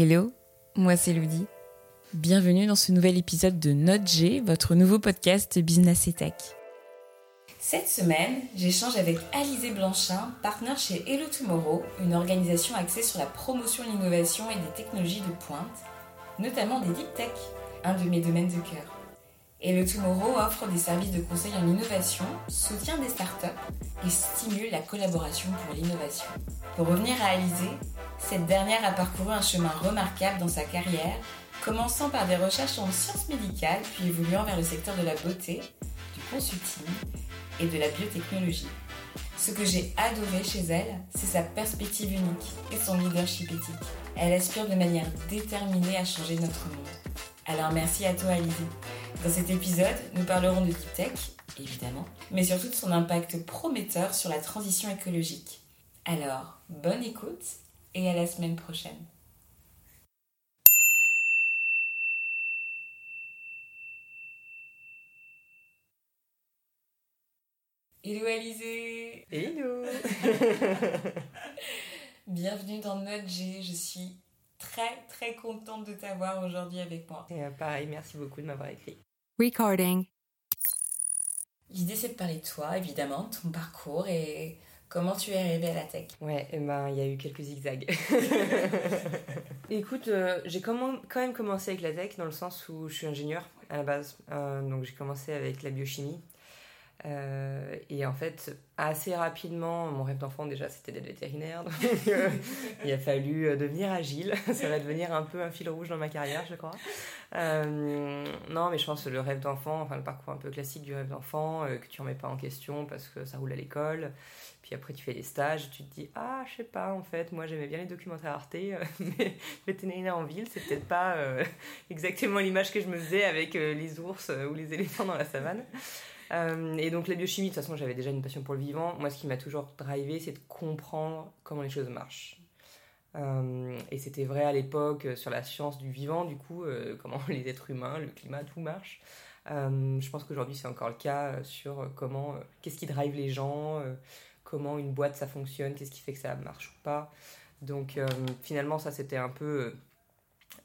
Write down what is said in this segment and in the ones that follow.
Hello, moi c'est Ludi. Bienvenue dans ce nouvel épisode de Note G, votre nouveau podcast Business et Tech. Cette semaine, j'échange avec Alizé Blanchin, partenaire chez Hello Tomorrow, une organisation axée sur la promotion, l'innovation et des technologies de pointe, notamment des deep tech, un de mes domaines de cœur. Hello Tomorrow offre des services de conseil en innovation, soutient des startups et stimule la collaboration pour l'innovation. Pour revenir à Alizé, cette dernière a parcouru un chemin remarquable dans sa carrière, commençant par des recherches en sciences médicales, puis évoluant vers le secteur de la beauté, du consulting et de la biotechnologie. Ce que j'ai adoré chez elle, c'est sa perspective unique et son leadership éthique. Elle aspire de manière déterminée à changer notre monde. Alors merci à toi Alizé. Dans cet épisode, nous parlerons de Deep Tech, évidemment, mais surtout de son impact prometteur sur la transition écologique. Alors, bonne écoute et à la semaine prochaine. Hello Alizé Hello Bienvenue dans Note G, je suis très très contente de t'avoir aujourd'hui avec moi. Et euh, pareil, merci beaucoup de m'avoir écrit. Recording. L'idée c'est de parler de toi, évidemment, de ton parcours et comment tu es arrivé à la tech? Ouais, eh ben il y a eu quelques zigzags. Écoute, euh, j'ai quand même commencé avec la tech dans le sens où je suis ingénieur à la base. Euh, donc j'ai commencé avec la biochimie. Euh, et en fait, assez rapidement, mon rêve d'enfant déjà c'était d'être vétérinaire. Donc euh, il a fallu euh, devenir agile. Ça va devenir un peu un fil rouge dans ma carrière, je crois. non, mais je pense que le rêve d'enfant, enfin le parcours un peu classique du rêve d'enfant, que tu remets pas en question parce que ça roule à l'école. Puis après, tu fais des stages, tu te dis Ah, je sais pas, en fait, moi j'aimais bien les documentaires Arte, mais vétérinaire en ville, c'est peut-être pas exactement l'image que je me faisais avec les ours ou les éléphants dans la savane. Euh, et donc la biochimie, de toute façon, j'avais déjà une passion pour le vivant. Moi, ce qui m'a toujours drivé, c'est de comprendre comment les choses marchent. Euh, et c'était vrai à l'époque euh, sur la science du vivant, du coup, comment les êtres humains, le climat, tout marche. je pense qu'aujourd'hui, c'est encore le cas sur comment, qu'est-ce qui drive les gens, comment une boîte ça fonctionne, qu'est-ce qui fait que ça marche ou pas. Donc finalement, ça c'était un peu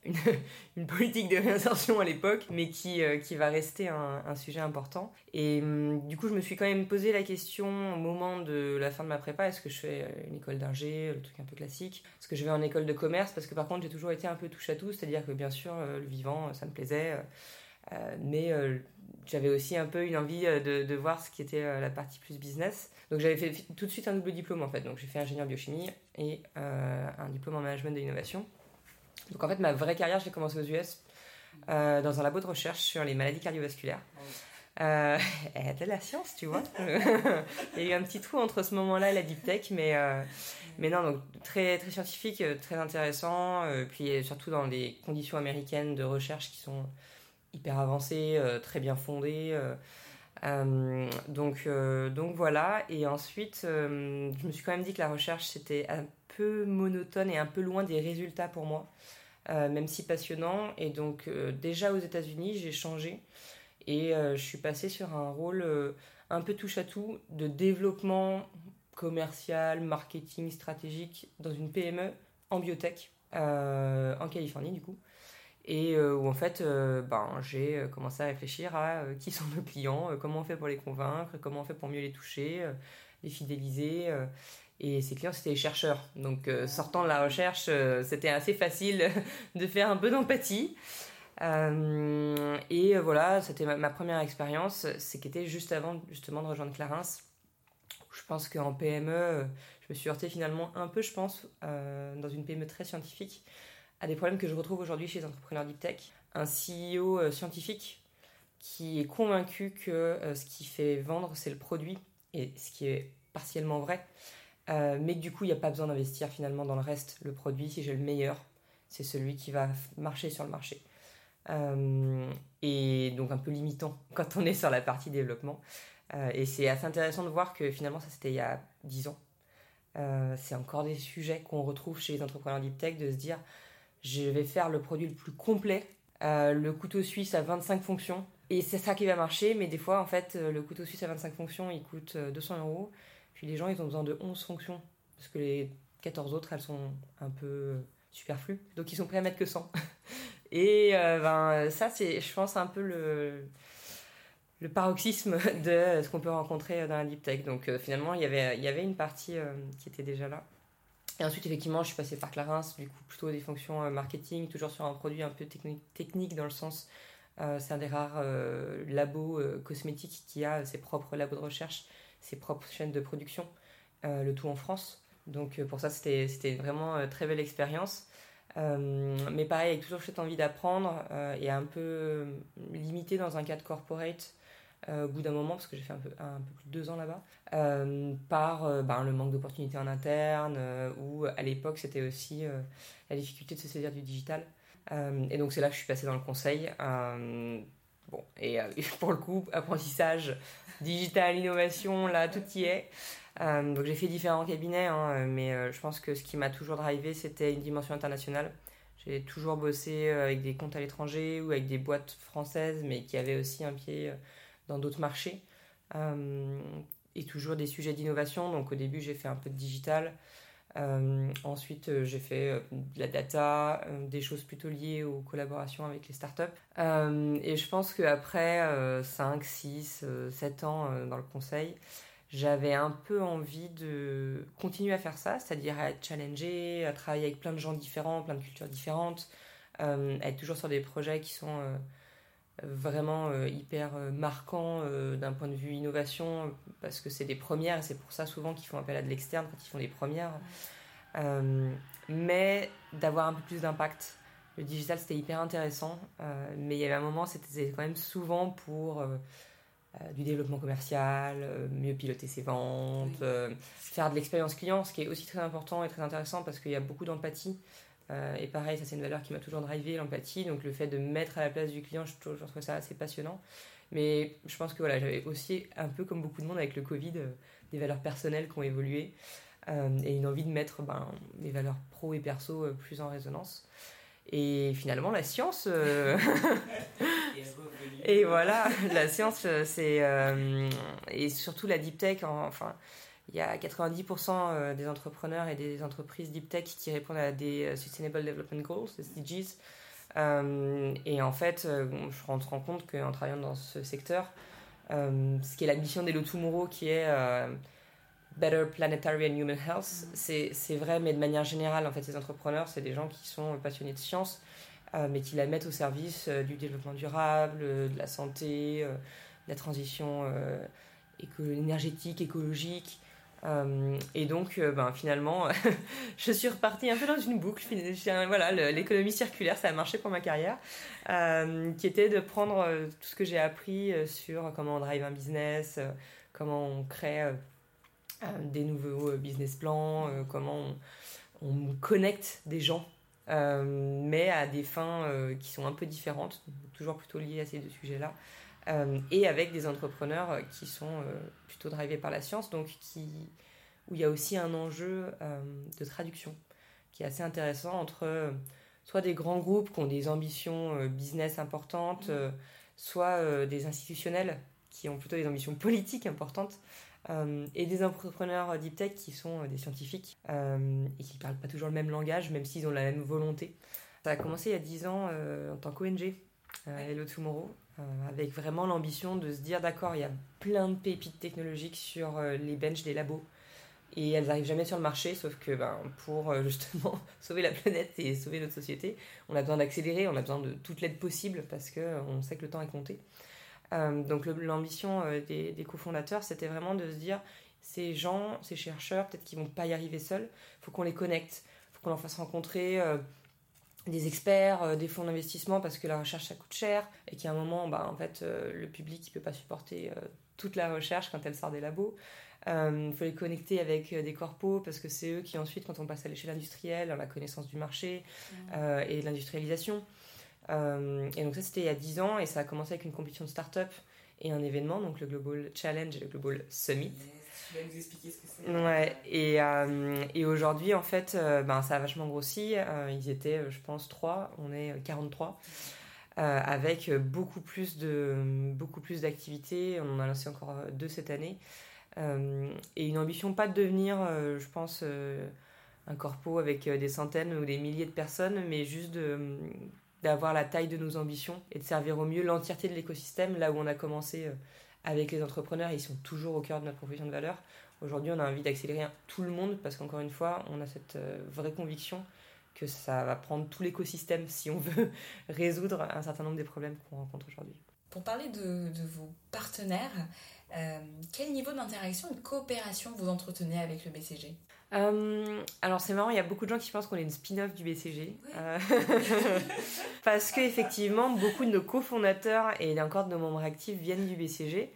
une, politique de réinsertion à l'époque, mais qui, euh, qui va rester un, sujet important. Et hum, du coup, je me suis quand même posé la question au moment de la fin de ma prépa, est-ce que je fais euh, une école d'ingé, le truc un peu classique? Est-ce que je vais en école de commerce? Parce que par contre, j'ai toujours été un peu touche à tout, c'est-à-dire que bien sûr, euh, le vivant, ça me plaisait. mais j'avais aussi un peu une envie de, de voir ce qui était la partie plus business. Donc j'avais fait tout de suite un double diplôme en fait. Donc j'ai fait ingénieur biochimie et un diplôme en management de l'innovation. Donc en fait, ma vraie carrière, je l'ai commencée aux US euh, dans un labo de recherche sur les maladies cardiovasculaires. Euh, de la science, tu vois. Il y a eu un petit trou entre ce moment-là et la deep tech, mais, euh, mais non, donc très, très scientifique, euh, très intéressant, puis surtout dans des conditions américaines de recherche qui sont hyper avancées, très bien fondées. Donc, donc voilà, et ensuite, je me suis quand même dit que la recherche c'était un peu monotone et un peu loin des résultats pour moi. Euh, même si passionnant. Et donc euh, déjà aux États-Unis, j'ai changé et euh, je suis passée sur un rôle un peu touche à tout de développement commercial, marketing, stratégique dans une PME en biotech en Californie du coup. Et où en fait, ben, j'ai commencé à réfléchir à qui sont nos clients, comment on fait pour les convaincre, comment on fait pour mieux les toucher, les fidéliser. Et ces clients, c'était les chercheurs. Donc, euh, sortant de la recherche, euh, c'était assez facile de faire un peu d'empathie. Euh, et voilà, c'était ma, première expérience. C'est juste avant justement de rejoindre Clarins. Je pense qu'en PME, je me suis heurtée finalement un peu, je pense, dans une PME très scientifique, à des problèmes que je retrouve aujourd'hui chez les entrepreneurs deep tech. Un CEO scientifique qui est convaincu que ce qui fait vendre, c'est le produit, et ce qui est partiellement vrai. Euh, mais du coup, il n'y a pas besoin d'investir finalement dans le reste. Le produit, si j'ai le meilleur, c'est celui qui va marcher sur le marché. Euh, et donc un peu limitant quand on est sur la partie développement. Euh, et c'est assez intéressant de voir que finalement, ça c'était il y a 10 ans. c'est encore des sujets qu'on retrouve chez les entrepreneurs deep tech de se dire je vais faire le produit le plus complet, le couteau suisse à 25 fonctions, et c'est ça qui va marcher, mais des fois, en fait, le couteau suisse à 25 fonctions, il coûte 200 euros. Puis les gens, ils ont besoin de 11 fonctions, parce que les 14 autres, elles sont un peu superflu. Donc ils sont prêts à mettre que 100. Et ben, ça, c'est, je pense, un peu le, paroxysme de ce qu'on peut rencontrer dans la deep tech. Donc finalement, il y avait une partie qui était déjà là. Et ensuite, effectivement, je suis passée par Clarins, du coup, plutôt des fonctions marketing, toujours sur un produit un peu technique dans le sens euh, c'est un des rares euh, labos euh, cosmétiques qui a ses propres labos de recherche, ses propres chaînes de production, le tout en France. Donc pour ça, c'était vraiment très belle expérience. mais pareil, avec toujours cette envie d'apprendre et un peu limité dans un cadre corporate au bout d'un moment, parce que j'ai fait un peu, plus de deux ans là-bas, par ben, le manque d'opportunités en interne, ou à l'époque c'était aussi la difficulté de se saisir du digital. Euh, et donc c'est là que je suis passée dans le conseil. Euh, bon, et euh, pour le coup, apprentissage, digital, innovation, là, tout y est. donc j'ai fait différents cabinets, hein, mais je pense que ce qui m'a toujours drivé, c'était une dimension internationale. J'ai toujours bossé avec des comptes à l'étranger ou avec des boîtes françaises, mais qui avaient aussi un pied dans d'autres marchés. et toujours des sujets d'innovation. Donc au début, j'ai fait un peu de digital. Euh, ensuite, euh, j'ai fait euh, de la data, des choses plutôt liées aux collaborations avec les startups. et je pense qu'après 5, 6, 7 ans dans le conseil, j'avais un peu envie de continuer à faire ça, c'est-à-dire à être challengé, à travailler avec plein de gens différents, plein de cultures différentes, être toujours sur des projets qui sont vraiment hyper marquants d'un point de vue innovation, parce que c'est des premières, et c'est pour ça souvent qu'ils font appel à de l'externe quand ils font des premières. Euh, mais d'avoir un peu plus d'impact. Le digital, c'était hyper intéressant, euh, mais il y avait un moment, c'était quand même souvent pour euh, du développement commercial, mieux piloter ses ventes, faire de l'expérience client, ce qui est aussi très important et très intéressant parce qu'il y a beaucoup d'empathie. Et pareil, ça c'est une valeur qui m'a toujours drivé, l'empathie. Donc le fait de mettre à la place du client, je, je trouve ça assez passionnant. Mais je pense que voilà, j'avais aussi, un peu comme beaucoup de monde avec le Covid, des valeurs personnelles qui ont évolué. Euh, et une envie de mettre ben, mes valeurs pro et perso euh, plus en résonance. Et finalement, la science. Euh, et voilà, la science, c'est. et surtout la deep tech, enfin. Il y a 90% des entrepreneurs et des entreprises deep tech qui répondent à des Sustainable Development Goals, SDGs. et en fait, je me rends compte qu'en travaillant dans ce secteur, ce qui est la mission d'Hello Tomorrow, qui est Better Planetary and Human Health, c'est vrai, mais de manière générale, en fait, ces entrepreneurs, c'est des gens qui sont passionnés de science, euh, mais qui la mettent au service euh, du développement durable, euh, de la santé, de la transition énergétique, écologique. Et donc, ben, finalement, je suis repartie un peu dans une boucle. Voilà, l'économie circulaire, ça a marché pour ma carrière, qui était de prendre tout ce que j'ai appris sur comment on drive un business, comment on crée euh, des nouveaux euh, business plans, euh, comment on, connecte des gens, mais à des fins qui sont un peu différentes, toujours plutôt liées à ces deux sujets-là. Et avec des entrepreneurs qui sont plutôt drivés par la science, donc qui, où il y a aussi un enjeu de traduction qui est assez intéressant entre soit des grands groupes qui ont des ambitions business importantes, mmh. soit des institutionnels qui ont plutôt des ambitions politiques importantes. Euh, et des entrepreneurs deep tech qui sont euh, des scientifiques euh, et qui ne parlent pas toujours le même langage, même s'ils ont la même volonté. Ça a commencé il y a 10 ans en tant qu'ONG, Hello Tomorrow, avec vraiment l'ambition de se dire d'accord, il y a plein de pépites technologiques sur les benches des labos et elles n'arrivent jamais sur le marché, sauf que ben, pour justement sauver la planète et sauver notre société, on a besoin d'accélérer, on a besoin de toute l'aide possible parce qu'on sait que le temps est compté. Euh, donc l'ambition euh, des, cofondateurs, c'était vraiment de se dire, ces gens, ces chercheurs, peut-être qu'ils vont pas y arriver seuls, faut qu'on les connecte, faut qu'on leur fasse rencontrer euh, des experts, des fonds d'investissement, parce que la recherche, ça coûte cher, et qu'à un moment, bah, en fait, le public, il peut pas supporter toute la recherche quand elle sort des labos. Il faut les connecter avec des corpos parce que c'est eux qui ensuite, quand on passe à l'échelle industrielle, ont la connaissance du marché mmh. et de l'industrialisation. Euh, et donc ça, c'était il y a 10 ans et ça a commencé avec une compétition de start-up et un événement, donc le Global Challenge et le Global Summit. Tu vas nous expliquer ce que c'est Ouais, et, euh, et aujourd'hui, en fait, euh, ben, ça a vachement grossi. ils étaient, je pense, 3, on est 43. avec beaucoup plus de beaucoup plus d'activités. On en a lancé encore deux cette année. et une ambition pas de devenir, je pense, un corpo avec des centaines ou des milliers de personnes, mais juste d'avoir la taille de nos ambitions et de servir au mieux l'entièreté de l'écosystème, là où on a commencé avec les entrepreneurs, ils sont toujours au cœur de notre proposition de valeur. Aujourd'hui, on a envie d'accélérer tout le monde parce qu'encore une fois, on a cette vraie conviction que ça va prendre tout l'écosystème si on veut résoudre un certain nombre des problèmes qu'on rencontre aujourd'hui. Pour parler de, vos partenaires, euh, quel niveau d'interaction et de coopération vous entretenez avec le BCG euh, alors c'est marrant, il y a beaucoup de gens qui pensent qu'on est une spin-off du BCG. Euh, parce qu'effectivement, beaucoup de nos cofondateurs et encore de nos membres actifs viennent du BCG.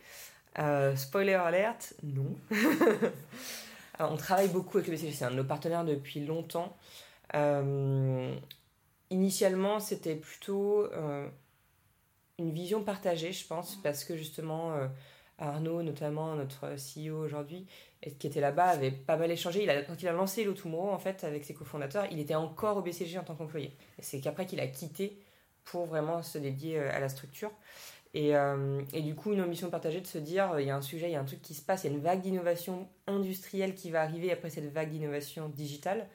spoiler alert, non. on travaille beaucoup avec le BCG, c'est un de nos partenaires depuis longtemps. initialement, c'était plutôt une vision partagée, je pense, parce que justement, euh, Arnaud, notamment notre CEO aujourd'hui, qui était là-bas, avait pas mal échangé. Il quand il a lancé l'Automoro, en fait, avec ses cofondateurs, il était encore au BCG en tant qu'employé. C'est qu'après qu'il a quitté pour vraiment se dédier euh, à la structure. Et, euh, et, du coup, une ambition partagée de se dire, il y a un sujet, il y a un truc qui se passe, il y a une vague d'innovation industrielle qui va arriver après cette vague d'innovation digitale.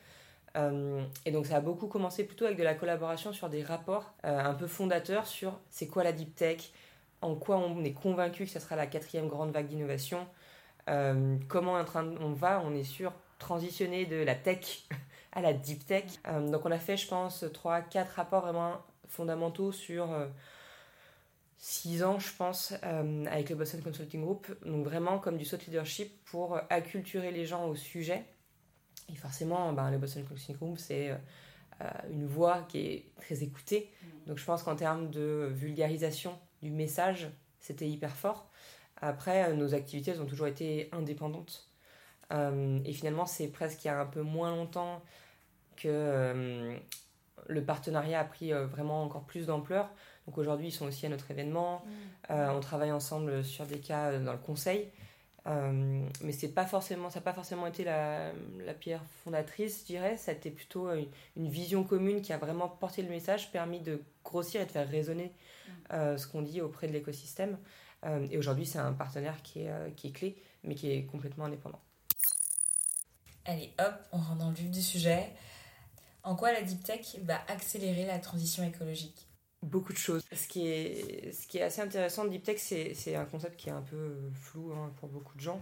Euh, et donc ça a beaucoup commencé plutôt avec de la collaboration sur des rapports euh, un peu fondateurs sur c'est quoi la deep tech, en quoi on est convaincu que ce sera la quatrième grande vague d'innovation, euh, comment on va, on est sûr, transitionner de la tech à la deep tech. donc on a fait, je pense, 3-4 rapports vraiment fondamentaux sur 6 ans, je pense, avec le Boston Consulting Group. Donc vraiment comme du thought leadership pour acculturer les gens au sujet et forcément, ben, le Boston Consulting Group, c'est euh, une voix qui est très écoutée. Mm. Donc je pense qu'en termes de vulgarisation du message, c'était hyper fort. Après, euh, nos activités, elles ont toujours été indépendantes. Euh, et finalement, c'est presque il y a un peu moins longtemps que le partenariat a pris vraiment encore plus d'ampleur. Donc aujourd'hui, ils sont aussi à notre événement. Mm. on travaille ensemble sur des cas dans le conseil. Euh, mais c'est pas forcément, ça n'a pas forcément été la, la, pierre fondatrice, je dirais. Ça a été plutôt une, vision commune qui a vraiment porté le message, permis de grossir et de faire résonner mm. euh, ce qu'on dit auprès de l'écosystème. Euh, et aujourd'hui, c'est un partenaire qui est, qui est clé, mais qui est complètement indépendant. Allez, hop, on rentre dans le vif du sujet. En quoi la deep tech va accélérer la transition écologique? Beaucoup de choses. Ce qui est, ce qui est assez intéressant de Deep Tech, c'est un concept qui est un peu flou hein, pour beaucoup de gens.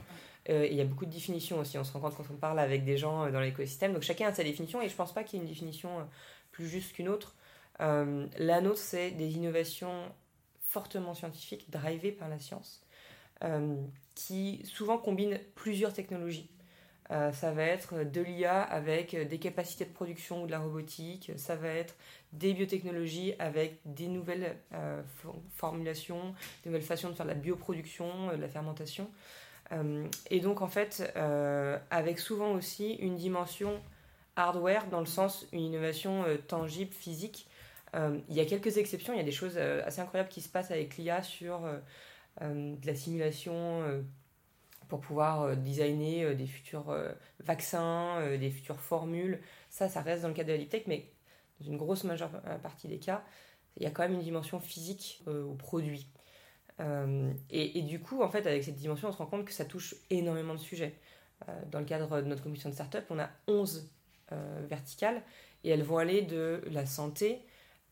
Euh, il y a beaucoup de définitions aussi. On se rend compte quand on parle avec des gens euh, dans l'écosystème. Donc chacun a sa définition et je pense pas qu'il y ait une définition euh, plus juste qu'une autre. la nôtre, c'est des innovations fortement scientifiques, drivées par la science, qui souvent combinent plusieurs technologies. Euh, ça va être de l'IA avec des capacités de production ou de la robotique, ça va être des biotechnologies avec des nouvelles euh, formulations, des nouvelles façons de faire de la bioproduction, euh, de la fermentation. et donc en fait, avec souvent aussi une dimension hardware dans le sens une innovation tangible, physique. Il y a quelques exceptions, il y a des choses assez incroyables qui se passent avec l'IA sur de la simulation pour pouvoir euh, designer euh, des futurs euh, vaccins, des futures formules. Ça, ça reste dans le cadre de la deep mais dans une grosse majeure partie des cas, il y a quand même une dimension physique au produit. et, du coup, en fait, avec cette dimension, on se rend compte que ça touche énormément de sujets. dans le cadre de notre commission de start-up, on a 11 verticales et elles vont aller de la santé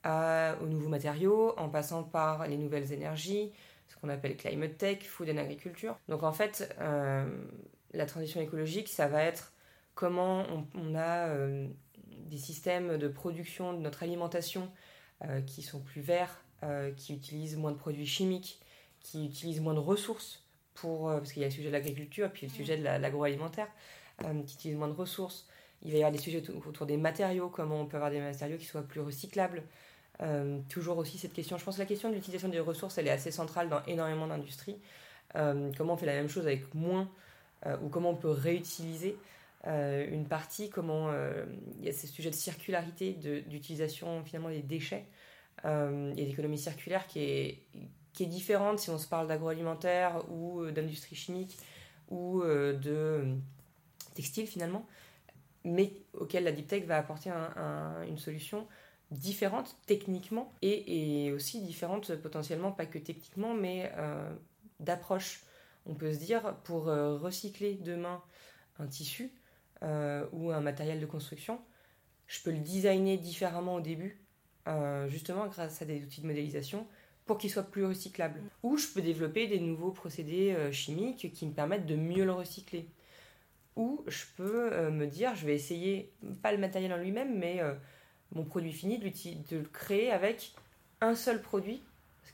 à, aux nouveaux matériaux, en passant par les nouvelles énergies, ce qu'on appelle climate tech, food and agriculture. Donc en fait, euh, la transition écologique, ça va être comment on, a euh, des systèmes de production de notre alimentation euh, qui sont plus verts, qui utilisent moins de produits chimiques, qui utilisent moins de ressources pour parce qu'il y a le sujet de l'agriculture puis le sujet de l'agroalimentaire qui utilisent moins de ressources. Il va y avoir des sujets autour des matériaux, comment on peut avoir des matériaux qui soient plus recyclables. Euh, toujours aussi cette question, je pense que la question de l'utilisation des ressources, elle est assez centrale dans énormément d'industries. Euh, comment on fait la même chose avec moins, euh, ou comment on peut réutiliser une partie, comment il y a ces sujets de circularité, d'utilisation finalement des déchets et d'économie circulaire qui est, qui est différente si on se parle d'agroalimentaire ou d'industrie chimique ou de textile finalement, mais auquel la deep tech va apporter une solution différentes techniquement et, aussi différentes potentiellement, pas que techniquement, mais euh, d'approche. On peut se dire, pour euh, recycler demain un tissu, ou un matériel de construction, je peux le designer différemment au début, justement grâce à des outils de modélisation, pour qu'il soit plus recyclable. Ou je peux développer des nouveaux procédés chimiques qui me permettent de mieux le recycler. Ou je peux me dire, je vais essayer, pas le matériel en lui-même, mais mon produit fini, de le créer avec un seul produit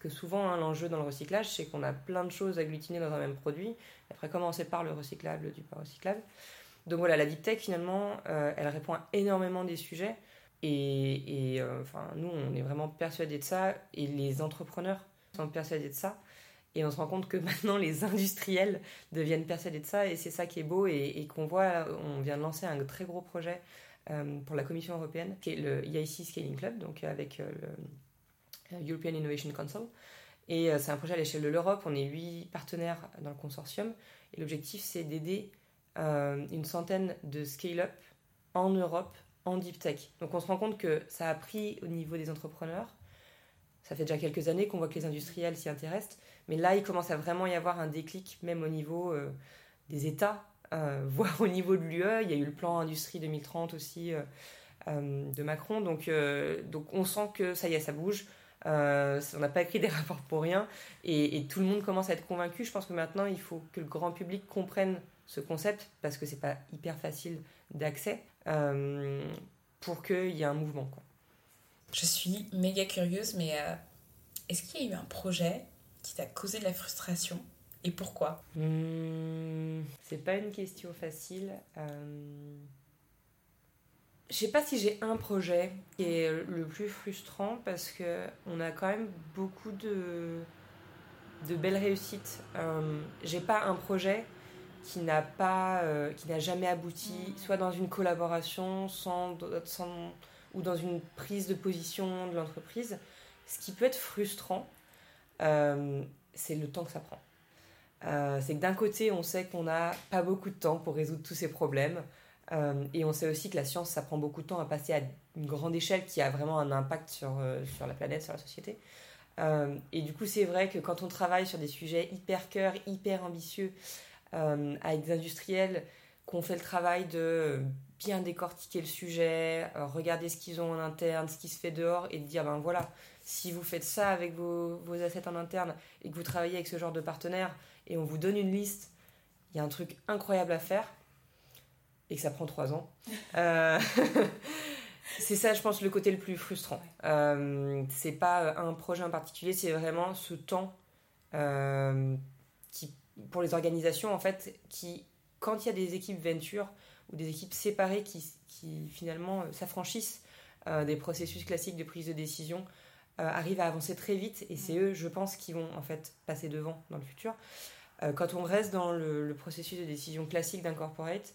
que souvent, hein, l'enjeu dans le recyclage, c'est qu'on a plein de choses agglutinées dans un même produit. Après, comment on sépare le recyclable du pas recyclable Donc voilà, la deep tech, finalement, euh, elle répond à énormément des sujets. Et, euh, enfin, nous, on est vraiment persuadés de ça. Et les entrepreneurs sont persuadés de ça. Et on se rend compte que maintenant, les industriels deviennent persuadés de ça. Et c'est ça qui est beau et, qu'on voit. On vient de lancer un très gros projet pour la Commission européenne, qui est le EIC Scaling Club, donc avec le euh, European Innovation Council. Et euh, c'est un projet à l'échelle de l'Europe. On est huit partenaires dans le consortium. Et l'objectif, c'est d'aider euh, une centaine de scale-up en Europe en deep tech. Donc on se rend compte que ça a pris au niveau des entrepreneurs. Ça fait déjà quelques années qu'on voit que les industriels s'y intéressent. Mais là, il commence à vraiment y avoir un déclic, même au niveau des États, voire au niveau de l'UE. Il y a eu le plan Industrie 2030 aussi de Macron. Donc, donc on sent que ça y est, ça bouge. Euh, on n'a pas écrit des rapports pour rien. Et, tout le monde commence à être convaincu. Je pense que maintenant, il faut que le grand public comprenne ce concept parce que c'est pas hyper facile d'accès euh, pour qu'il y ait un mouvement. Quoi. Je suis méga curieuse, mais euh, est-ce qu'il y a eu un projet qui t'a causé de la frustration? Et pourquoi hmm, C'est pas une question facile. Je sais pas si j'ai un projet qui est le plus frustrant parce que on a quand même beaucoup de, de belles réussites. Euh, j'ai pas un projet qui n'a pas euh, qui n'a jamais abouti, soit dans une collaboration, sans, ou dans une prise de position de l'entreprise. Ce qui peut être frustrant, euh, c'est le temps que ça prend. C'est que d'un côté, on sait qu'on n'a pas beaucoup de temps pour résoudre tous ces problèmes. Euh, et on sait aussi que la science, ça prend beaucoup de temps à passer à une grande échelle qui a vraiment un impact sur, euh, sur la planète, sur la société. Euh, et du coup, c'est vrai que quand on travaille sur des sujets hyper cœur, hyper ambitieux, avec des industriels, qu'on fait le travail de bien décortiquer le sujet, regarder ce qu'ils ont en interne, ce qui se fait dehors, et de dire, ben voilà, si vous faites ça avec vos, vos assets en interne et que vous travaillez avec ce genre de partenaire, et on vous donne une liste, il y a un truc incroyable à faire et que ça prend trois ans. Euh, c'est ça, je pense, le côté le plus frustrant. Euh, c'est pas un projet en particulier, c'est vraiment ce temps euh, qui, pour les organisations, en fait, qui, quand il y a des équipes venture ou des équipes séparées qui, qui finalement s'affranchissent des processus classiques de prise de décision, arrivent à avancer très vite et c'est eux, je pense, qui vont en fait passer devant dans le futur. quand on reste dans le, le processus de décision classique d'un corporate,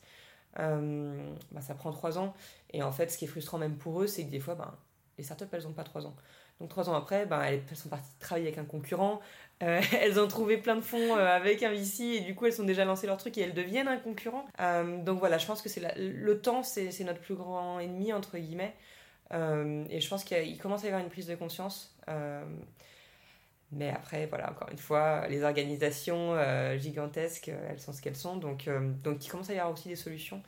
euh, bah, ça prend trois ans. Et en fait, ce qui est frustrant même pour eux, c'est que des fois, bah, les startups, elles n'ont pas trois ans. Donc trois ans après, bah, elles sont parties travailler avec un concurrent. Euh, elles ont trouvé plein de fonds euh, avec un VC et du coup, elles ont déjà lancé leur truc et elles deviennent un concurrent. donc voilà, je pense que c'est le temps, c'est notre plus grand ennemi, entre guillemets. Et je pense qu'il commence à y avoir une prise de conscience. Mais après, voilà, encore une fois, les organisations euh, gigantesques, euh, elles sont ce qu'elles sont. Donc, euh, donc, il commence à y avoir aussi des solutions.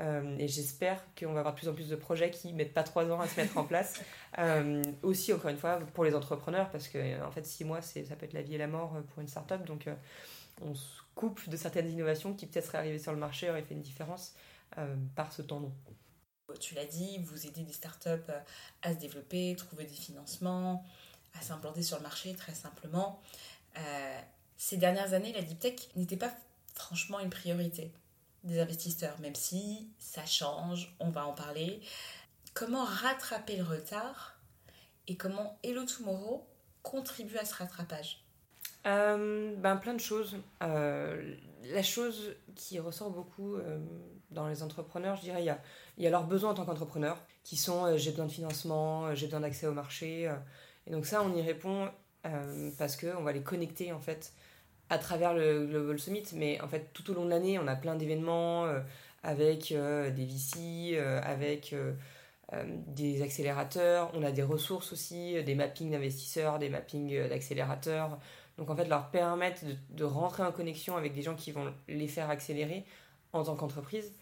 et j'espère qu'on va avoir de plus en plus de projets qui mettent pas trois ans à se mettre en place. aussi, encore une fois, pour les entrepreneurs, parce que en fait, six mois, ça peut être la vie et la mort pour une start-up. Donc, on se coupe de certaines innovations qui peut-être seraient arrivées sur le marché, auraient fait une différence par ce temps long. Tu l'as dit, vous aidez des startups à se développer, trouver des financements à s'implanter sur le marché très simplement. Euh, ces dernières années, la deep tech n'était pas franchement une priorité des investisseurs, même si ça change, on va en parler. Comment rattraper le retard et comment Hello Tomorrow contribue à ce rattrapage? Euh, ben, Plein de choses. Euh, la chose qui ressort beaucoup dans les entrepreneurs, je dirais, il y a, il y a leurs besoins en tant qu'entrepreneur, qui sont j'ai besoin de financement, j'ai besoin d'accès au marché, et donc ça, on y répond euh, parce qu'on va les connecter en fait à travers le Global Summit. Mais en fait, tout au long de l'année, on a plein d'événements euh, avec euh, des VC, avec des accélérateurs. On a des ressources aussi, des mappings d'investisseurs, des mappings d'accélérateurs. Donc en fait, leur permettre de, de, rentrer en connexion avec des gens qui vont les faire accélérer en tant qu'entreprise.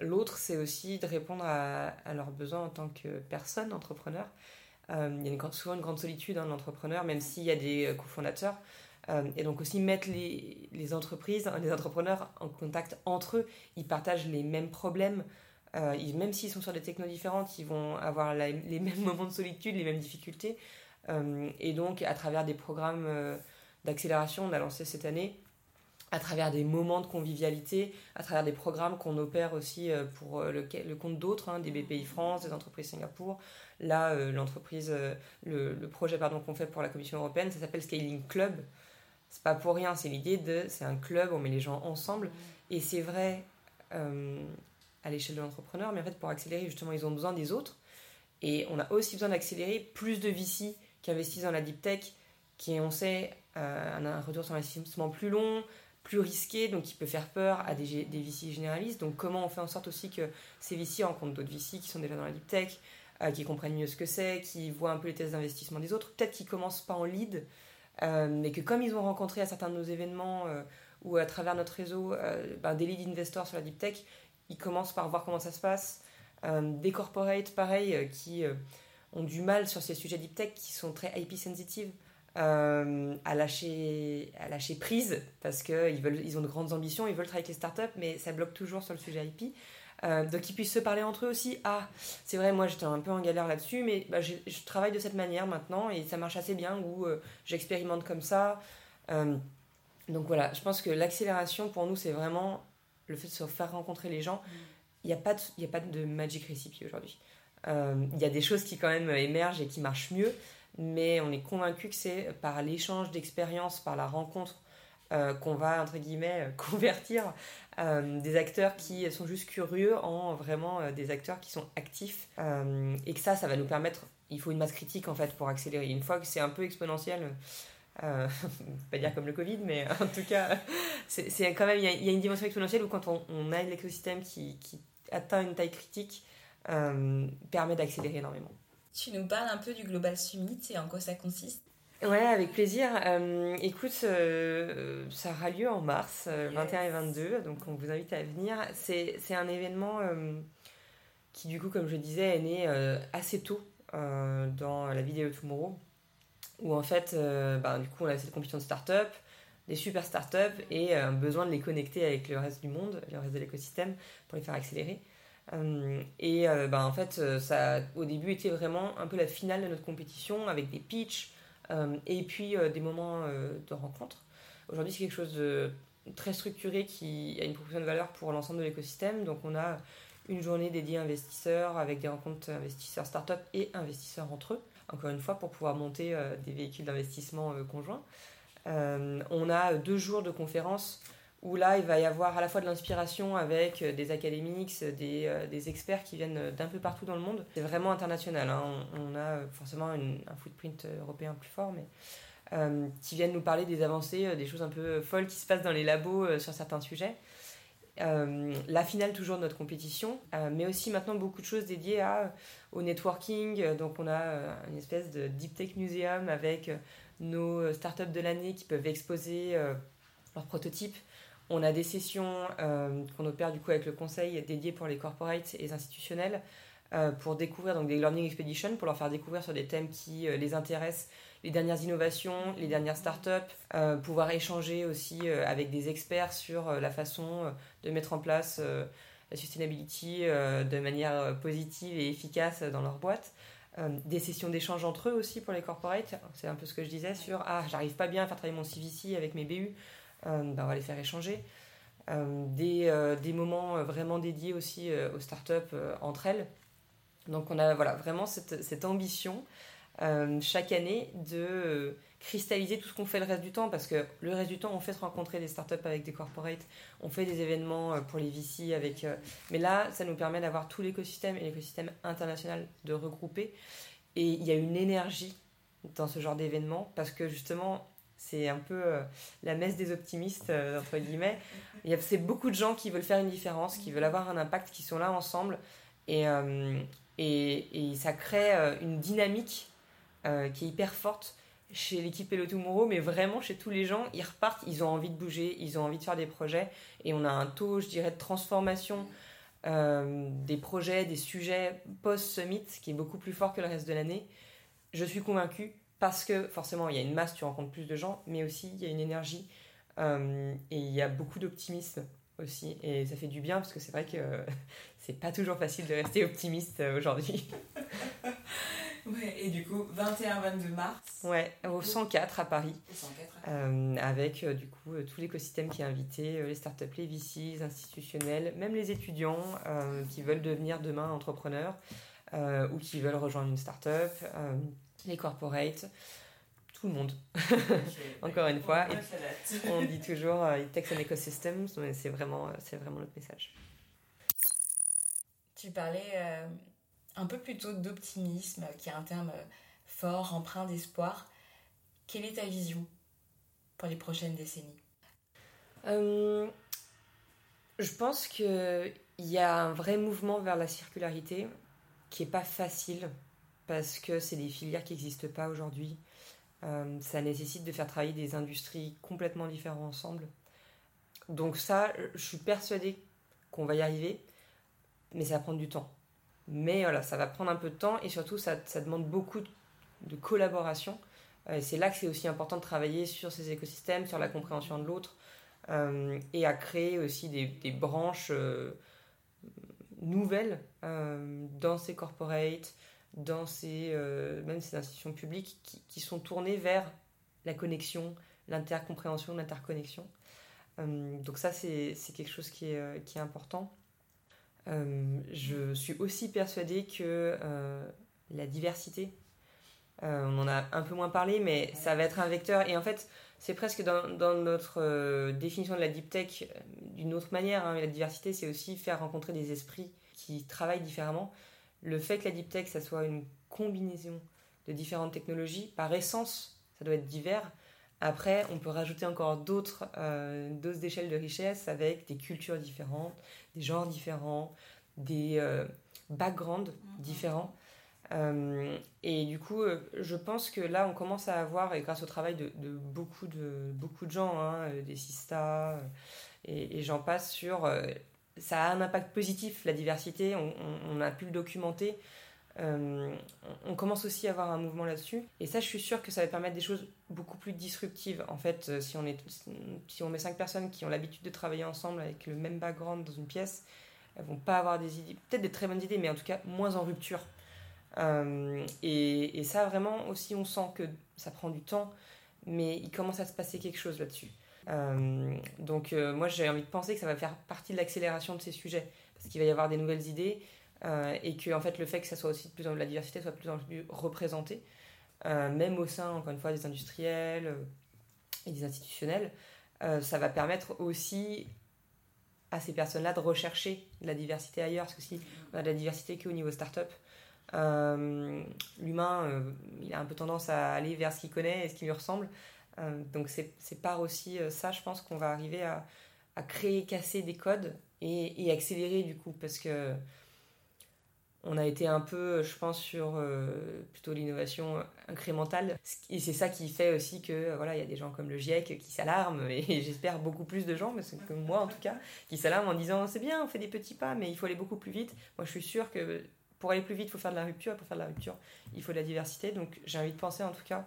L'autre, c'est aussi de répondre à, leurs besoins en tant que personne, entrepreneur. il y a souvent une grande solitude, hein, l'entrepreneur, même s'il y a des cofondateurs. et donc aussi mettre les, entreprises, les entrepreneurs en contact entre eux. Ils partagent les mêmes problèmes, euh, même s'ils sont sur des technos différentes, ils vont avoir les mêmes moments de solitude, les mêmes difficultés. Euh, et donc, à travers des programmes euh, d'accélération, on a lancé cette année, à travers des moments de convivialité, à travers des programmes qu'on opère aussi pour le, compte d'autres, hein, des BPI France, des entreprises Singapour. Là, l'entreprise, le, le, projet pardon qu'on fait pour la Commission européenne, ça s'appelle Scaling Club. C'est pas pour rien, c'est l'idée de, c'est un club, on met les gens ensemble. Et c'est vrai, à l'échelle de l'entrepreneur, mais en fait, pour accélérer, justement, ils ont besoin des autres. Et on a aussi besoin d'accélérer plus de VC qui investissent dans la deep tech, qui, on sait, euh, a un retour sur investissement plus long, plus risqué, donc qui peut faire peur à des, des VC généralistes. Donc, comment on fait en sorte aussi que ces VC rencontrent d'autres VC qui sont déjà dans la deep tech, euh, qui comprennent mieux ce que c'est, qui voient un peu les tests d'investissement des autres, peut-être qu'ils commencent pas en lead, euh, mais que comme ils ont rencontré à certains de nos événements ou à travers notre réseau ben, des lead investors sur la deep tech, ils commencent par voir comment ça se passe. Euh, des corporates, pareil, euh, qui euh, ont du mal sur ces sujets deep tech, qui sont très IP sensitive, à, lâcher, à lâcher prise, parce qu'ils ils ont de grandes ambitions, ils veulent travailler avec les startups, mais ça bloque toujours sur le sujet IP. donc ils puissent se parler entre eux aussi. Ah, c'est vrai, moi j'étais un peu en galère là-dessus, mais bah, je travaille de cette manière maintenant et ça marche assez bien, ou j'expérimente comme ça. donc voilà, je pense que l'accélération pour nous c'est vraiment le fait de se faire rencontrer les gens, il n'y a, a pas de magic recipe aujourd'hui. Euh, il y a des choses qui quand même émergent et qui marchent mieux, mais on est convaincu que c'est par l'échange d'expériences, par la rencontre, euh, qu'on va, entre guillemets, convertir euh, des acteurs qui sont juste curieux en vraiment des acteurs qui sont actifs. et que ça, ça va nous permettre, il faut une masse critique en fait pour accélérer. Une fois que c'est un peu exponentiel, euh, pas dire comme le Covid, mais en tout cas, c'est quand même, il y, a une dimension exponentielle où quand on, a l'écosystème qui, atteint une taille critique, euh, permet d'accélérer énormément. Tu nous parles un peu du Global Summit et en quoi ça consiste? Ouais, avec plaisir. Euh, écoute, ça aura lieu en mars 21 et 22, donc on vous invite à venir. C'est un événement qui, du coup, comme je disais, est né assez tôt dans la vidéo Tomorrow où en fait, euh, bah, du coup, on a cette compétition de start-up, des super start-up et un euh, besoin de les connecter avec le reste du monde, le reste de l'écosystème, pour les faire accélérer. Euh, et bah, en fait, ça au début était vraiment un peu la finale de notre compétition avec des pitchs et puis des moments de rencontre. Aujourd'hui, c'est quelque chose de très structuré qui a une proposition de valeur pour l'ensemble de l'écosystème. Donc, on a une journée dédiée investisseurs avec des rencontres investisseurs start-up et investisseurs entre eux encore une fois, pour pouvoir monter euh, des véhicules d'investissement euh, conjoints. Euh, on a deux jours de conférences où là, il va y avoir à la fois de l'inspiration avec des académiques, des, des, experts qui viennent d'un peu partout dans le monde. C'est vraiment international. Hein. On, a forcément un footprint européen plus fort, mais qui viennent nous parler des avancées, des choses un peu folles qui se passent dans les labos sur certains sujets. Euh, la finale toujours de notre compétition, euh, mais aussi maintenant beaucoup de choses dédiées au networking. Donc on a euh, une espèce de Deep Tech Museum avec nos startups de l'année qui peuvent exposer leurs prototypes. On a des sessions qu'on opère du coup avec le conseil dédié pour les corporates et les institutionnels pour découvrir donc des learning expeditions pour leur faire découvrir sur des thèmes qui les intéressent les dernières innovations, les dernières startups, euh, pouvoir échanger aussi euh, avec des experts sur euh, la façon de mettre en place la sustainability de manière positive et efficace dans leur boîte. des sessions d'échange entre eux aussi pour les corporates, c'est un peu ce que je disais sur ah j'arrive pas bien à faire travailler mon CVC avec mes BU, ben, on va les faire échanger. des, des, moments vraiment dédiés aussi aux startups entre elles. Donc on a voilà, vraiment cette, cette ambition euh, chaque année de euh, cristalliser tout ce qu'on fait le reste du temps parce que le reste du temps on fait se rencontrer des startups avec des corporates, on fait des événements euh, pour les VC avec mais là ça nous permet d'avoir tout l'écosystème et l'écosystème international de regrouper et il y a une énergie dans ce genre d'événement parce que justement c'est un peu la messe des optimistes entre guillemets. Il y a c'est beaucoup de gens qui veulent faire une différence qui veulent avoir un impact qui sont là ensemble. Et, et, et ça crée une dynamique euh, qui est hyper forte chez l'équipe Hello Tomorrow, mais vraiment chez tous les gens, ils repartent, ils ont envie de bouger, ils ont envie de faire des projets, et on a un taux, je dirais, de transformation euh, des projets, des sujets post-summit qui est beaucoup plus fort que le reste de l'année. Je suis convaincue parce que forcément, il y a une masse, tu rencontres plus de gens, mais aussi il y a une énergie euh, et il y a beaucoup d'optimisme aussi. Et ça fait du bien parce que c'est vrai que c'est pas toujours facile de rester optimiste euh, aujourd'hui. ouais, et du coup, 21-22 mars. Ouais, au 104 à Paris. Au 104 euh, avec du coup tout l'écosystème qui est invité, les startups, les VC, les institutionnels, même les étudiants qui veulent devenir demain entrepreneurs ou qui veulent rejoindre une startup, les corporates tout le monde. Encore une fois, on dit toujours euh, it takes an ecosystem, mais c'est vraiment, euh, c'est vraiment notre message. Tu parlais euh, un peu plutôt d'optimisme, qui est un terme fort, empreint d'espoir. Quelle est ta vision pour les prochaines décennies? Je pense qu'il y a un vrai mouvement vers la circularité qui n'est pas facile parce que c'est des filières qui n'existent pas aujourd'hui. Euh, ça nécessite de faire travailler des industries complètement différentes ensemble. Donc ça, je suis persuadée qu'on va y arriver, mais ça va prendre du temps. Mais voilà, ça va prendre un peu de temps et surtout, ça, demande beaucoup de, collaboration. Euh, c'est là que c'est aussi important de travailler sur ces écosystèmes, sur la compréhension de l'autre, euh, et à créer aussi des, des branches nouvelles dans ces corporates, dans ces, euh, même ces institutions publiques qui, sont tournées vers la connexion, l'intercompréhension, l'interconnexion. Euh, donc ça, c'est quelque chose qui est, euh, qui est important. je suis aussi persuadée que la diversité, on en a un peu moins parlé, mais ça va être un vecteur. Et en fait, c'est presque dans, dans notre définition de la deep tech d'une autre manière. Hein. La diversité, c'est aussi faire rencontrer des esprits qui travaillent différemment le fait que la deep tech, ça soit une combinaison de différentes technologies, par essence, ça doit être divers. Après, on peut rajouter encore d'autres euh, doses d'échelle de richesse avec des cultures différentes, des genres différents, des euh, backgrounds mhm. différents. Euh, et du coup, je pense que là, on commence à avoir, et grâce au travail de, beaucoup, de beaucoup de gens, hein, des Sista, et, et j'en passe sur ça a un impact positif, la diversité, on, a pu le documenter. Euh, on commence aussi à avoir un mouvement là-dessus. Et ça, je suis sûre que ça va permettre des choses beaucoup plus disruptives. En fait, euh, si on, met cinq personnes qui ont l'habitude de travailler ensemble avec le même background dans une pièce, elles vont pas avoir des idées, peut-être des très bonnes idées, mais en tout cas moins en rupture. Euh, et, ça, vraiment, aussi, on sent que ça prend du temps, mais il commence à se passer quelque chose là-dessus. Euh, donc euh, moi j'ai envie de penser que ça va faire partie de l'accélération de ces sujets parce qu'il va y avoir des nouvelles idées euh, et que en fait le fait que ça soit aussi de plus en plus la diversité soit de plus en plus représentée même au sein encore une fois des industriels et des institutionnels ça va permettre aussi à ces personnes-là de rechercher de la diversité ailleurs parce que si on a de la diversité qu'au niveau start-up l'humain il a un peu tendance à aller vers ce qu'il connaît et ce qui lui ressemble donc c'est par aussi euh, ça, je pense, qu'on va arriver à, créer, casser des codes et, accélérer du coup, parce que on a été un peu, je pense, sur euh, plutôt l'innovation incrémentale. Et c'est ça qui fait aussi que voilà, il y a des gens comme le GIEC qui s'alarment, et j'espère beaucoup plus de gens, mais que moi en tout cas, qui s'alarment en disant c'est bien, on fait des petits pas, mais il faut aller beaucoup plus vite. Moi je suis sûre que pour aller plus vite, il faut faire de la rupture, et pour faire de la rupture, il faut de la diversité. Donc j'ai envie de penser en tout cas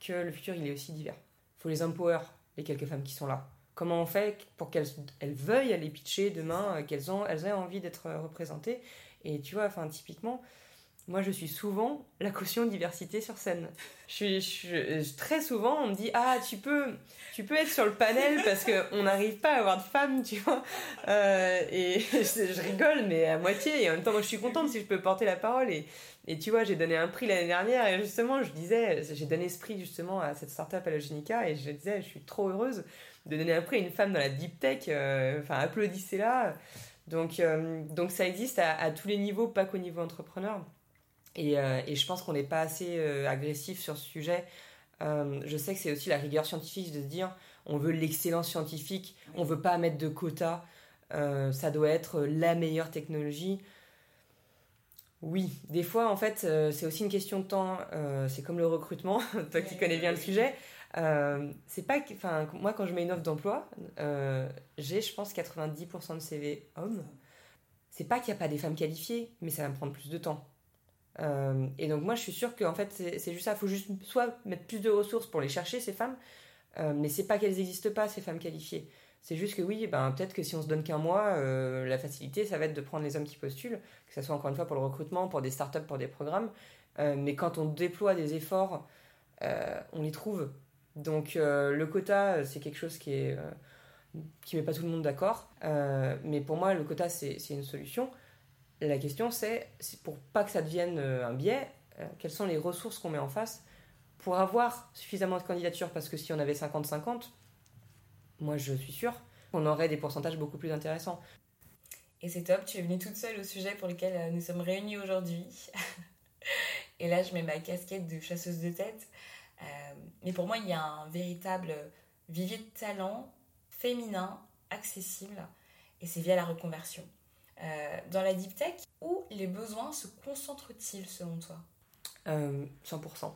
que le futur, il est aussi divers. Il faut les empower, les quelques femmes qui sont là. Comment on fait pour qu'elles elles veuillent aller pitcher demain, euh, qu'elles elles aient envie d'être représentées? Et tu vois, enfin, typiquement, moi, je suis souvent la caution diversité sur scène. Je suis, très souvent, on me dit ah tu peux, tu peux être sur le panel parce que on n'arrive pas à avoir de femmes, tu vois. Euh, et je, rigole, mais à moitié. Et en même temps, moi, je suis contente si je peux porter la parole. Et, et tu vois, j'ai donné un prix l'année dernière et justement, je disais, j'ai donné ce prix justement à cette startup à et je disais, je suis trop heureuse de donner un prix à une femme dans la deep tech. Euh, enfin, applaudissez-la. Donc, euh, donc ça existe à tous les niveaux, pas qu'au niveau entrepreneur. Et, euh, et je pense qu'on n'est pas assez euh, agressif sur ce sujet. Euh, je sais que c'est aussi la rigueur scientifique de se dire on veut l'excellence scientifique, on veut pas mettre de quotas, ça doit être la meilleure technologie. Oui, des fois, en fait, c'est aussi une question de temps. C'est comme le recrutement, toi qui connais bien le sujet. Euh, c'est pas enfin, moi, quand je mets une offre d'emploi, j'ai, je pense, 90% de CV hommes. C'est pas qu'il n'y a pas des femmes qualifiées, mais ça va me prendre plus de temps. Et donc, moi, je suis sûre qu'en fait, c'est juste ça. Il faut juste soit mettre plus de ressources pour les chercher, ces femmes, mais c'est pas qu'elles n'existent pas, ces femmes qualifiées. C'est juste que oui, ben, peut-être que si on se donne qu'un mois, euh, la facilité, ça va être de prendre les hommes qui postulent, que ce soit encore une fois pour le recrutement, pour des startups, pour des programmes. Euh, mais quand on déploie des efforts, euh, on les trouve. Donc le quota, c'est quelque chose qui est qui met pas tout le monde d'accord. mais pour moi, le quota, c'est une solution. La question, c'est pour pas que ça devienne un biais, quelles sont les ressources qu'on met en face pour avoir suffisamment de candidatures? Parce que si on avait 50-50, moi je suis sûre qu'on aurait des pourcentages beaucoup plus intéressants. Et c'est top, tu es venue toute seule au sujet pour lequel euh, nous sommes réunis aujourd'hui. Et là, je mets ma casquette de chasseuse de tête. Euh, mais pour moi, il y a un véritable vivier de talent féminin, accessible, et c'est via la reconversion. Euh, dans la deep tech, où les besoins se concentrent-ils selon toi? 100%.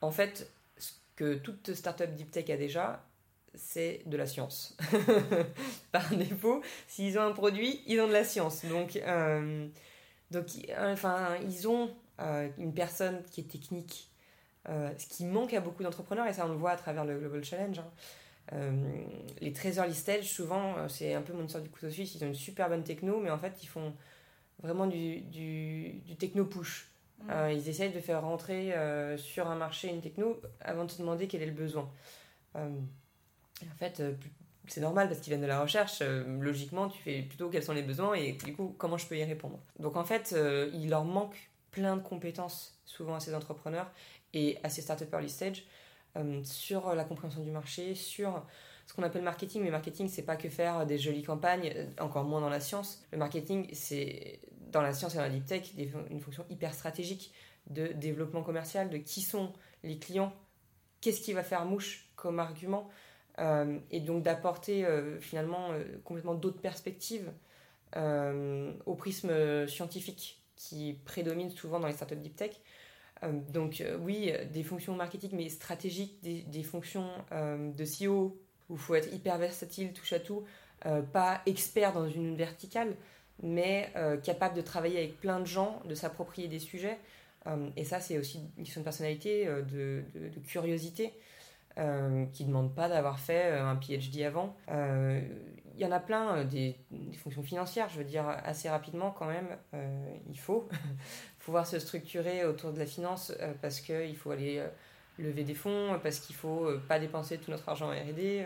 En fait, ce que toute startup deep tech a déjà, c'est de la science. Par défaut, s'ils ont un produit, ils ont de la science. Donc, euh, donc enfin, ils ont euh, une personne qui est technique, euh, ce qui manque à beaucoup d'entrepreneurs, et ça on le voit à travers le Global Challenge. Hein. Les trésors listage, souvent, c'est un peu mon sort du couteau suisse, ils ont une super bonne techno, mais en fait, ils font vraiment du, du, techno-push. Mm. ils essayent de faire rentrer sur un marché une techno avant de se demander quel est le besoin en fait, euh, c'est normal parce qu'ils viennent de la recherche. Euh, logiquement, tu fais plutôt quels sont les besoins et du coup, comment je peux y répondre. Donc en fait, euh, il leur manque plein de compétences souvent à ces entrepreneurs et à ces startups early stage sur la compréhension du marché, sur ce qu'on appelle marketing. Mais marketing, c'est pas que faire des jolies campagnes, encore moins dans la science. Le marketing, c'est dans la science et dans la deep tech une fonction hyper stratégique de développement commercial, de qui sont les clients, qu'est-ce qui va faire mouche comme argument. Euh, et donc d'apporter euh, finalement euh, complètement d'autres perspectives au prisme scientifique qui prédomine souvent dans les startups deep tech. Donc oui, des fonctions marketing mais stratégiques, des, fonctions de CEO où il faut être hyper versatile, touche à tout, pas expert dans une verticale, mais capable de travailler avec plein de gens, de s'approprier des sujets. et ça, c'est aussi une question de personnalité, de, curiosité. Euh, qui ne demandent pas d'avoir fait euh, un PhD avant. Euh, il y en a plein, des, fonctions financières, je veux dire, assez rapidement quand même, il faut pouvoir se structurer autour de la finance parce qu'il faut aller lever des fonds, parce qu'il faut pas dépenser tout notre argent en RD.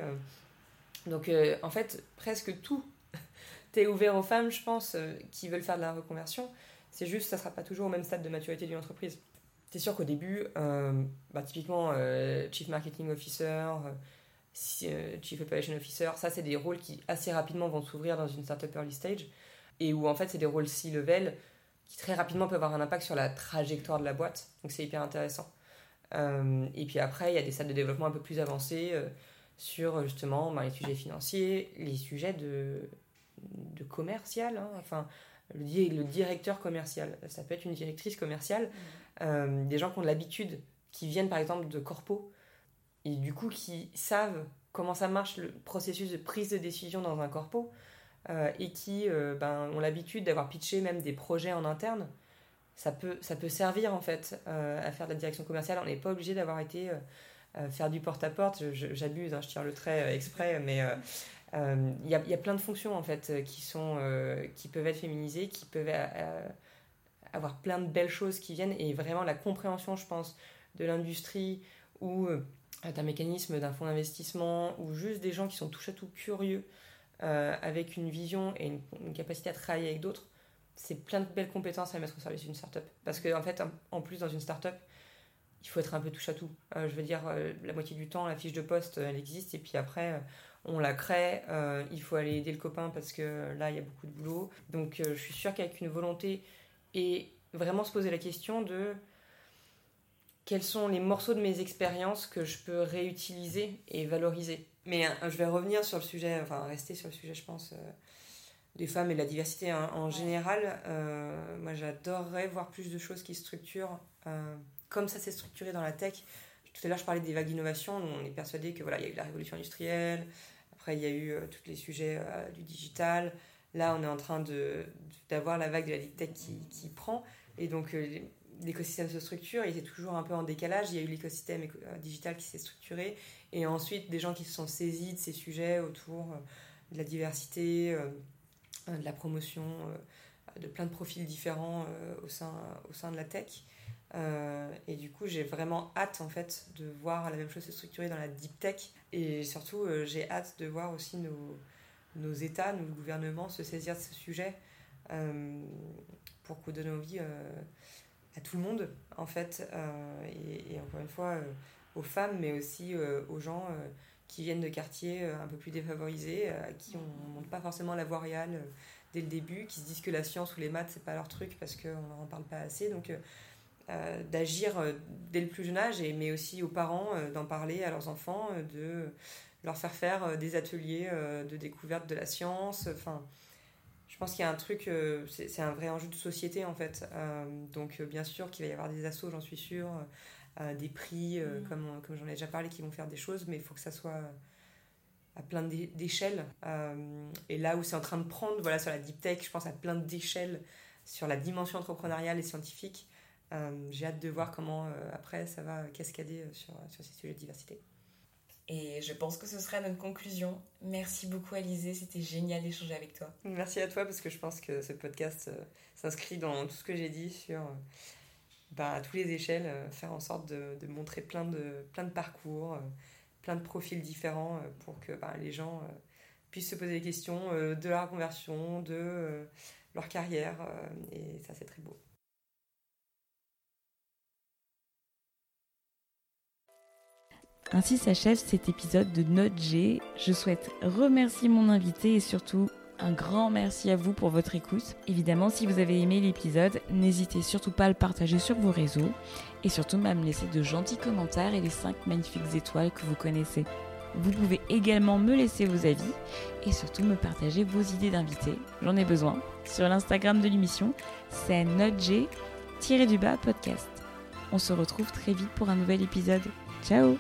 Donc en fait, presque tout t'es ouvert aux femmes, je pense, qui veulent faire de la reconversion. C'est juste, ça sera pas toujours au même stade de maturité d'une entreprise. C'est sûr qu'au début, euh, bah, typiquement euh, Chief Marketing Officer, euh, Chief Operation Officer, ça c'est des rôles qui assez rapidement vont s'ouvrir dans une startup early stage et où en fait c'est des rôles C-level qui très rapidement peuvent avoir un impact sur la trajectoire de la boîte. Donc c'est hyper intéressant. et puis après, il y a des stades de développement un peu plus avancés sur justement bah, les sujets financiers, les sujets de, de commercial, hein. enfin le, le, directeur commercial. Ça peut être une directrice commerciale. Mmh. Euh, des gens qui ont de l'habitude, qui viennent par exemple de corpo, et du coup qui savent comment ça marche le processus de prise de décision dans un corpo, euh, et qui euh, ben, ont l'habitude d'avoir pitché même des projets en interne, ça peut, ça peut servir en fait à faire de la direction commerciale. On n'est pas obligé d'avoir été faire du porte-à-porte, j'abuse, hein, je tire le trait exprès, mais il y, a, y, a, plein de fonctions en fait qui, sont, qui peuvent être féminisées, qui peuvent avoir plein de belles choses qui viennent et vraiment la compréhension, je pense, de l'industrie ou euh, d'un mécanisme d'un fonds d'investissement ou juste des gens qui sont touche à curieux euh, avec une vision et une, capacité à travailler avec d'autres, c'est plein de belles compétences à mettre au service d'une startup. Parce qu'en en fait, en plus, dans une startup, il faut être un peu touche à tout. Euh, je veux dire, la moitié du temps, la fiche de poste, elle existe et puis après on la crée, il faut aller aider le copain parce que là, il y a beaucoup de boulot. Donc, je suis sûre qu'avec une volonté et vraiment se poser la question de quels sont les morceaux de mes expériences que je peux réutiliser et valoriser. Mais euh, je vais revenir sur le sujet, enfin rester sur le sujet, je pense, euh, des femmes et de la diversité hein. en général. Euh, moi, j'adorerais voir plus de choses qui structurent euh, comme ça s'est structuré dans la tech. Tout à l'heure, je parlais des vagues d'innovation. On est persuadé que voilà, il y a eu la révolution industrielle. Après, il y a eu tous les sujets du digital. Là, on est en train de, d'avoir la vague de la tech qui, qui prend. Et donc, l'écosystème se structure. Il était toujours un peu en décalage. Il y a eu l'écosystème digital qui s'est structuré. Et ensuite, des gens qui se sont saisis de ces sujets autour de la diversité, euh, de la promotion euh, de plein de profils différents euh, au, sein, au sein de la tech. et du coup, j'ai vraiment hâte en fait de voir la même chose se structurer dans la deep tech. Et surtout, j'ai hâte de voir aussi nos, nos États, nos gouvernements se saisir de ce sujet pour qu'on donne envie à tout le monde en fait. Et, encore une fois, aux femmes, mais aussi aux gens qui viennent de quartiers euh, un peu plus défavorisés, euh, à qui on ne montre pas forcément la voie réelle euh, dès le début, qui se disent que la science ou les maths, c'est pas leur truc parce qu'on n'en parle pas assez. Donc, d'agir dès le plus jeune âge, mais aussi aux parents d'en parler à leurs enfants, de leur faire faire des ateliers de découverte de la science. Enfin, pense qu'il y a un truc, c'est un vrai enjeu de société en fait. donc, bien sûr qu'il va y avoir des assos, j'en suis sûre des prix, euh, mm. comme, comme j'en ai déjà parlé, qui vont faire des choses, mais il faut que ça soit à plein d'échelles. Euh, et là où c'est en train de prendre, voilà, sur la deep tech, je pense à plein d'échelles sur la dimension entrepreneuriale et scientifique. Euh, j'ai hâte de voir comment après ça va cascader sur, sur ces sujets de diversité. Et je pense que ce sera notre conclusion. Merci beaucoup Alizé, c'était génial d'échanger avec toi. Merci à toi parce que je pense que ce podcast s'inscrit dans tout ce que j'ai dit sur bah, à toutes les échelles, euh, faire en sorte de, montrer plein de, plein de parcours, euh, plein de profils différents euh, pour que bah, les gens puissent se poser des questions de leur conversion, de leur carrière. et ça, c'est très beau. Ainsi s'achève cet épisode de Note G. Je souhaite remercier mon invité et surtout un grand merci à vous pour votre écoute. Évidemment, si vous avez aimé l'épisode, n'hésitez surtout pas à le partager sur vos réseaux et surtout à me laisser de gentils commentaires et les 5 magnifiques étoiles que vous connaissez. Vous pouvez également me laisser vos avis et surtout me partager vos idées d'invités. J'en ai besoin. Sur l'Instagram de l'émission, c'est notg-podcast. On se retrouve très vite pour un nouvel épisode. Ciao